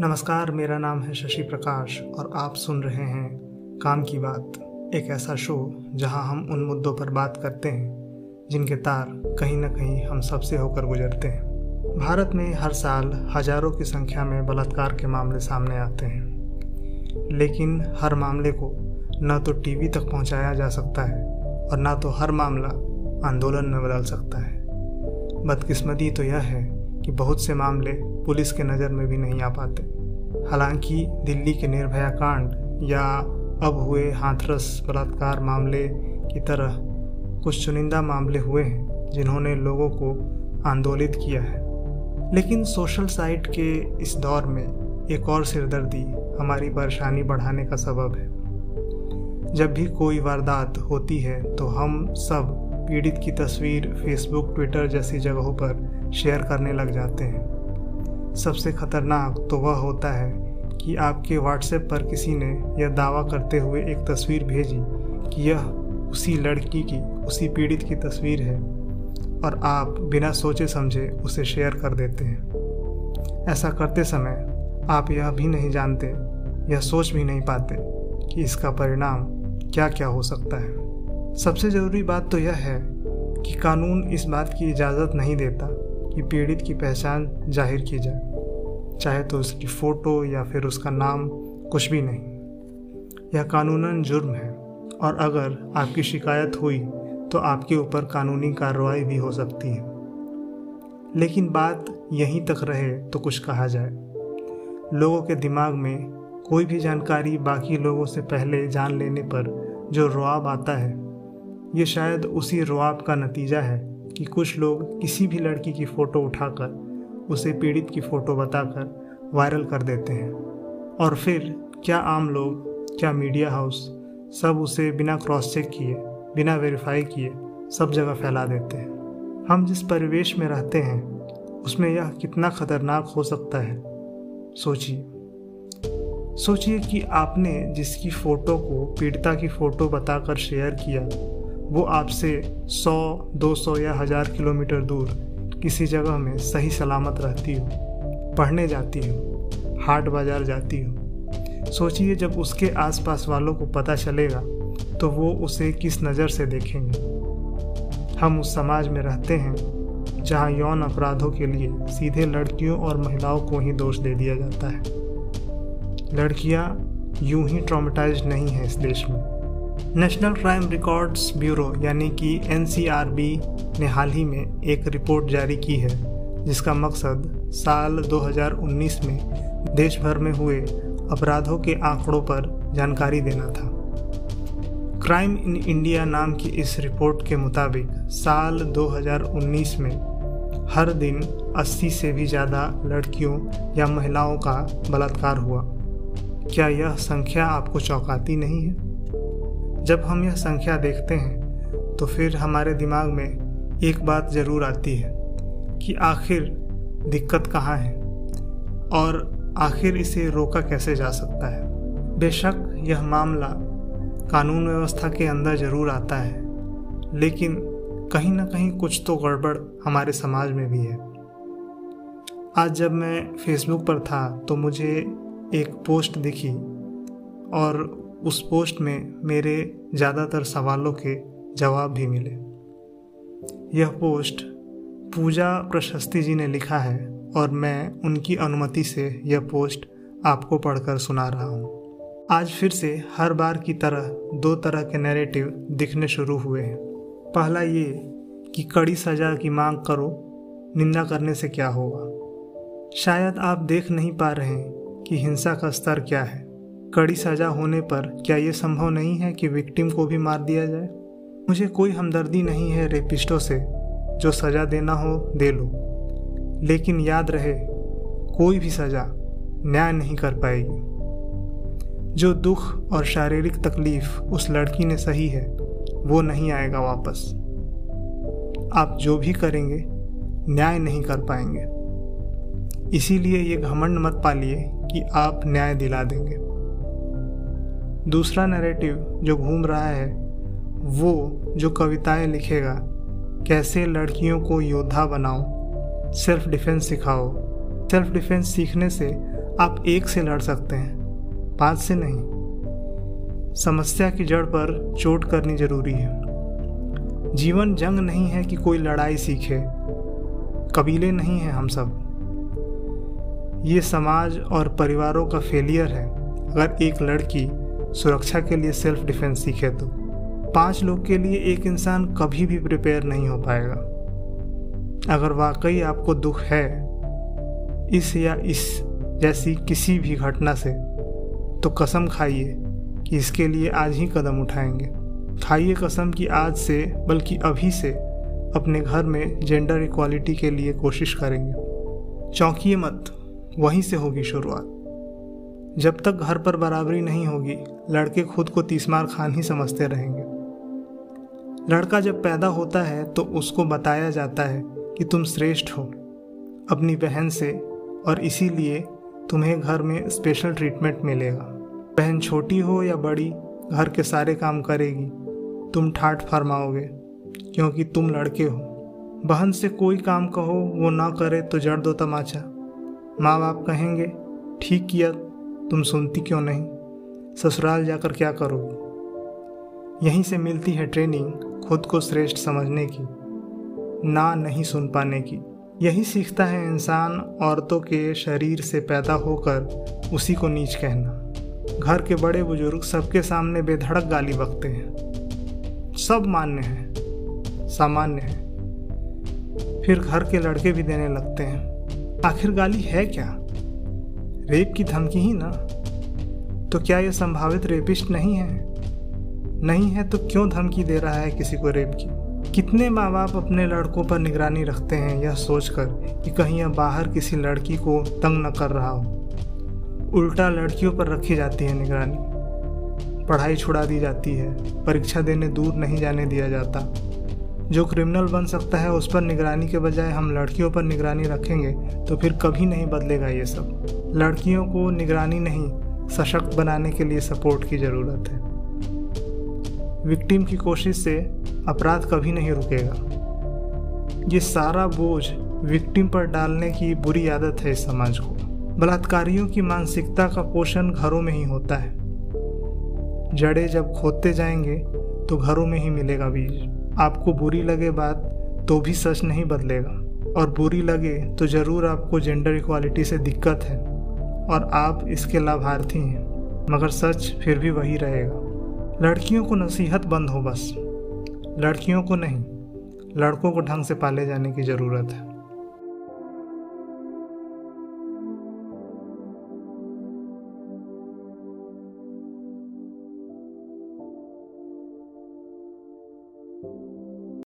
नमस्कार, मेरा नाम है शशि प्रकाश और आप सुन रहे हैं काम की बात, एक ऐसा शो जहाँ हम उन मुद्दों पर बात करते हैं, जिनके तार कहीं ना कहीं हम सबसे होकर गुजरते हैं। भारत में हर साल हज़ारों की संख्या में बलात्कार के मामले सामने आते हैं। लेकिन हर मामले को न तो टीवी तक पहुँचाया जा सकता है और न तो हर मामला आंदोलन में बदल सकता है। बदकिस्मती तो यह है कि बहुत से मामले पुलिस के नज़र में भी नहीं आ पाते। हालाँकि दिल्ली के निर्भया कांड या अब हुए हाथरस बलात्कार मामले की तरह कुछ चुनिंदा मामले हुए हैं, जिन्होंने लोगों को आंदोलित किया है। लेकिन सोशल साइट के इस दौर में एक और सिरदर्दी हमारी परेशानी बढ़ाने का सबब है। जब भी कोई वारदात होती है तो हम सब पीड़ित की तस्वीर फेसबुक, ट्विटर जैसी जगहों पर शेयर करने लग जाते हैं। सबसे खतरनाक तो वह होता है कि आपके व्हाट्सएप पर किसी ने यह दावा करते हुए एक तस्वीर भेजी कि यह उसी लड़की की, उसी पीड़ित की तस्वीर है और आप बिना सोचे समझे उसे शेयर कर देते हैं। ऐसा करते समय आप यह भी नहीं जानते, यह सोच भी नहीं पाते कि इसका परिणाम क्या क्या हो सकता है। सबसे ज़रूरी बात तो यह है कि कानून इस बात की इजाज़त नहीं देता कि पीड़ित की पहचान ज़ाहिर की जाए, चाहे तो उसकी फ़ोटो या फिर उसका नाम, कुछ भी नहीं। यह कानूनन जुर्म है, और अगर आपकी शिकायत हुई तो आपके ऊपर कानूनी कार्रवाई भी हो सकती है। लेकिन बात यहीं तक रहे तो कुछ कहा जाए। लोगों के दिमाग में कोई भी जानकारी बाकी लोगों से पहले जान लेने पर जो रुआब आता है, ये शायद उसी रुआब का नतीजा है कि कुछ लोग किसी भी लड़की की फ़ोटो उठाकर, उसे पीड़ित की फ़ोटो बताकर वायरल कर देते हैं। और फिर, क्या आम लोग, क्या मीडिया हाउस सब उसे बिना क्रॉस चेक किए, बिना वेरीफाई किए सब जगह फैला देते हैं। हम जिस परिवेश में रहते हैं, उसमें यह कितना खतरनाक हो सकता है? सोचिए। सोचिए कि आपने जिसकी फ़ोटो को, पीड़िता की फ़ोटो बताकर शेयर किया वो आपसे 100, 200 या हज़ार किलोमीटर दूर किसी जगह में सही सलामत रहती हो पढ़ने जाती हो हाट बाज़ार जाती हो। सोचिए जब उसके आसपास वालों को पता चलेगा तो वो उसे किस नज़र से देखेंगे। हम उस समाज में रहते हैं जहाँ यौन अपराधों के लिए सीधे लड़कियों और महिलाओं को ही दोष दे दिया जाता है। लड़कियाँ यूँ ही ट्रामेटाइज नहीं हैं इस देश में। नेशनल क्राइम रिकॉर्ड्स ब्यूरो यानी कि एनसीआरबी ने हाल ही में एक रिपोर्ट जारी की है, जिसका मकसद साल 2019 में देश भर में हुए अपराधों के आंकड़ों पर जानकारी देना था। क्राइम इन इंडिया नाम की इस रिपोर्ट के मुताबिक साल 2019 में हर दिन 80 से भी ज़्यादा लड़कियों या महिलाओं का बलात्कार हुआ। क्या यह संख्या आपको चौंकाती नहीं है? जब हम यह संख्या देखते हैं तो फिर हमारे दिमाग में एक बात ज़रूर आती है कि आखिर दिक्कत कहाँ है और आखिर इसे रोका कैसे जा सकता है। बेशक यह मामला कानून व्यवस्था के अंदर ज़रूर आता है, लेकिन कहीं ना कहीं कुछ तो गड़बड़ हमारे समाज में भी है। आज जब मैं फेसबुक पर था तो मुझे एक पोस्ट दिखी और उस पोस्ट में मेरे ज़्यादातर सवालों के जवाब भी मिले। यह पोस्ट पूजा प्रशस्ति जी ने लिखा है और मैं उनकी अनुमति से यह पोस्ट आपको पढ़कर सुना रहा हूँ। आज फिर से हर बार की तरह दो तरह के नैरेटिव दिखने शुरू हुए हैं। पहला ये कि कड़ी सज़ा की मांग करो, निंदा करने से क्या होगा? शायद आप देख नहीं पा रहे हैं कि हिंसा का स्तर क्या है। कड़ी सज़ा होने पर क्या ये संभव नहीं है कि विक्टिम को भी मार दिया जाए? मुझे कोई हमदर्दी नहीं है रेपिस्टों से, जो सज़ा देना हो, दे लो। लेकिन याद रहे, कोई भी सज़ा न्याय नहीं कर पाएगी। जो दुख और शारीरिक तकलीफ़ उस लड़की ने सही है, वो नहीं आएगा वापस। आप जो भी करेंगे, न्याय नहीं कर पाएँगे। इसीलिए ये घमंड मत पालिए कि आप न्याय दिला देंगे। दूसरा नैरेटिव जो घूम रहा है, वो जो कविताएँ लिखेगा, कैसे लड़कियों को योद्धा बनाओ सेल्फ डिफेंस सिखाओ। सेल्फ डिफेंस सीखने से आप एक से लड़ सकते हैं, पाँच से नहीं। समस्या की जड़ पर चोट करनी ज़रूरी है। जीवन जंग नहीं है कि कोई लड़ाई सीखे, कबीले नहीं हैं हम सब। ये समाज और परिवारों का फेलियर है। अगर एक लड़की सुरक्षा के लिए सेल्फ डिफेंस सीखे तो। पाँच लोग के लिए एक इंसान कभी भी प्रिपेयर नहीं हो पाएगा। अगर वाकई आपको दुख है, इस या इस जैसी किसी भी घटना से तो कसम खाइए कि इसके लिए आज ही कदम उठाएँगे। खाइए कसम कि आज से, बल्कि अभी से, अपने घर में जेंडर इक्वालिटी के लिए कोशिश करेंगे। चौंकिए मत, वहीं से होगी शुरुआत। जब तक घर पर बराबरी नहीं होगी, लड़के खुद को तीसमार खान ही समझते रहेंगे। लड़का जब पैदा होता है तो उसको बताया जाता है कि तुम श्रेष्ठ हो, अपनी बहन से, और इसीलिए तुम्हें घर में स्पेशल ट्रीटमेंट मिलेगा। बहन छोटी हो या बड़ी, घर के सारे काम करेगी। तुम ठाठ फरमाओगे, क्योंकि तुम लड़के हो। बहन से कोई काम कहो, वो ना करे तो जड़ दो तमाचा। माँ बाप कहेंगे, ठीक किया तुम सुनती क्यों नहीं? ससुराल जाकर क्या करोगे यहीं से मिलती है ट्रेनिंग खुद को श्रेष्ठ समझने की, ना नहीं सुन पाने की। यही सीखता है इंसान औरतों के शरीर से पैदा होकर उसी को नीच कहना। घर के बड़े बुज़ुर्ग सबके सामने बेधड़क गाली बकते हैं। सब मान्य है, सामान्य है। फिर घर के लड़के भी देने लगते हैं। आखिर गाली है क्या? रेप की धमकी ही ना। तो क्या यह संभावित रेपिस्ट नहीं है? नहीं है तो क्यों धमकी दे रहा है किसी को रेप की? कितने माँ बाप अपने लड़कों पर निगरानी रखते हैं यह सोचकर कि कहीं यह बाहर किसी लड़की को तंग न कर रहा हो। उल्टा लड़कियों पर रखी जाती है निगरानी। पढ़ाई छुड़ा दी जाती है, परीक्षा देने दूर नहीं जाने दिया जाता। जो क्रिमिनल बन सकता है उस पर निगरानी के बजाय हम लड़कियों पर निगरानी रखेंगे तो फिर कभी नहीं बदलेगा ये सब। लड़कियों को निगरानी नहीं, सशक्त बनाने के लिए सपोर्ट की ज़रूरत है। विक्टिम की कोशिश से अपराध कभी नहीं रुकेगा। ये सारा बोझ विक्टिम पर डालने की बुरी आदत है इस समाज को। बलात्कारियों की मानसिकता का पोषण घरों में ही होता है। जड़े जब खोदते जाएँगे तो घरों में ही मिलेगा बीज। आपको बुरी लगे बात तो भी सच नहीं बदलेगा। और बुरी लगे तो ज़रूर आपको जेंडर इक्वालिटी से दिक्कत है। और आप इसके लाभार्थी हैं। मगर सच फिर भी वही रहेगा। लड़कियों को नसीहत बंद हो बस। लड़कियों को नहीं, लड़कों को ढंग से पाले जाने की ज़रूरत है।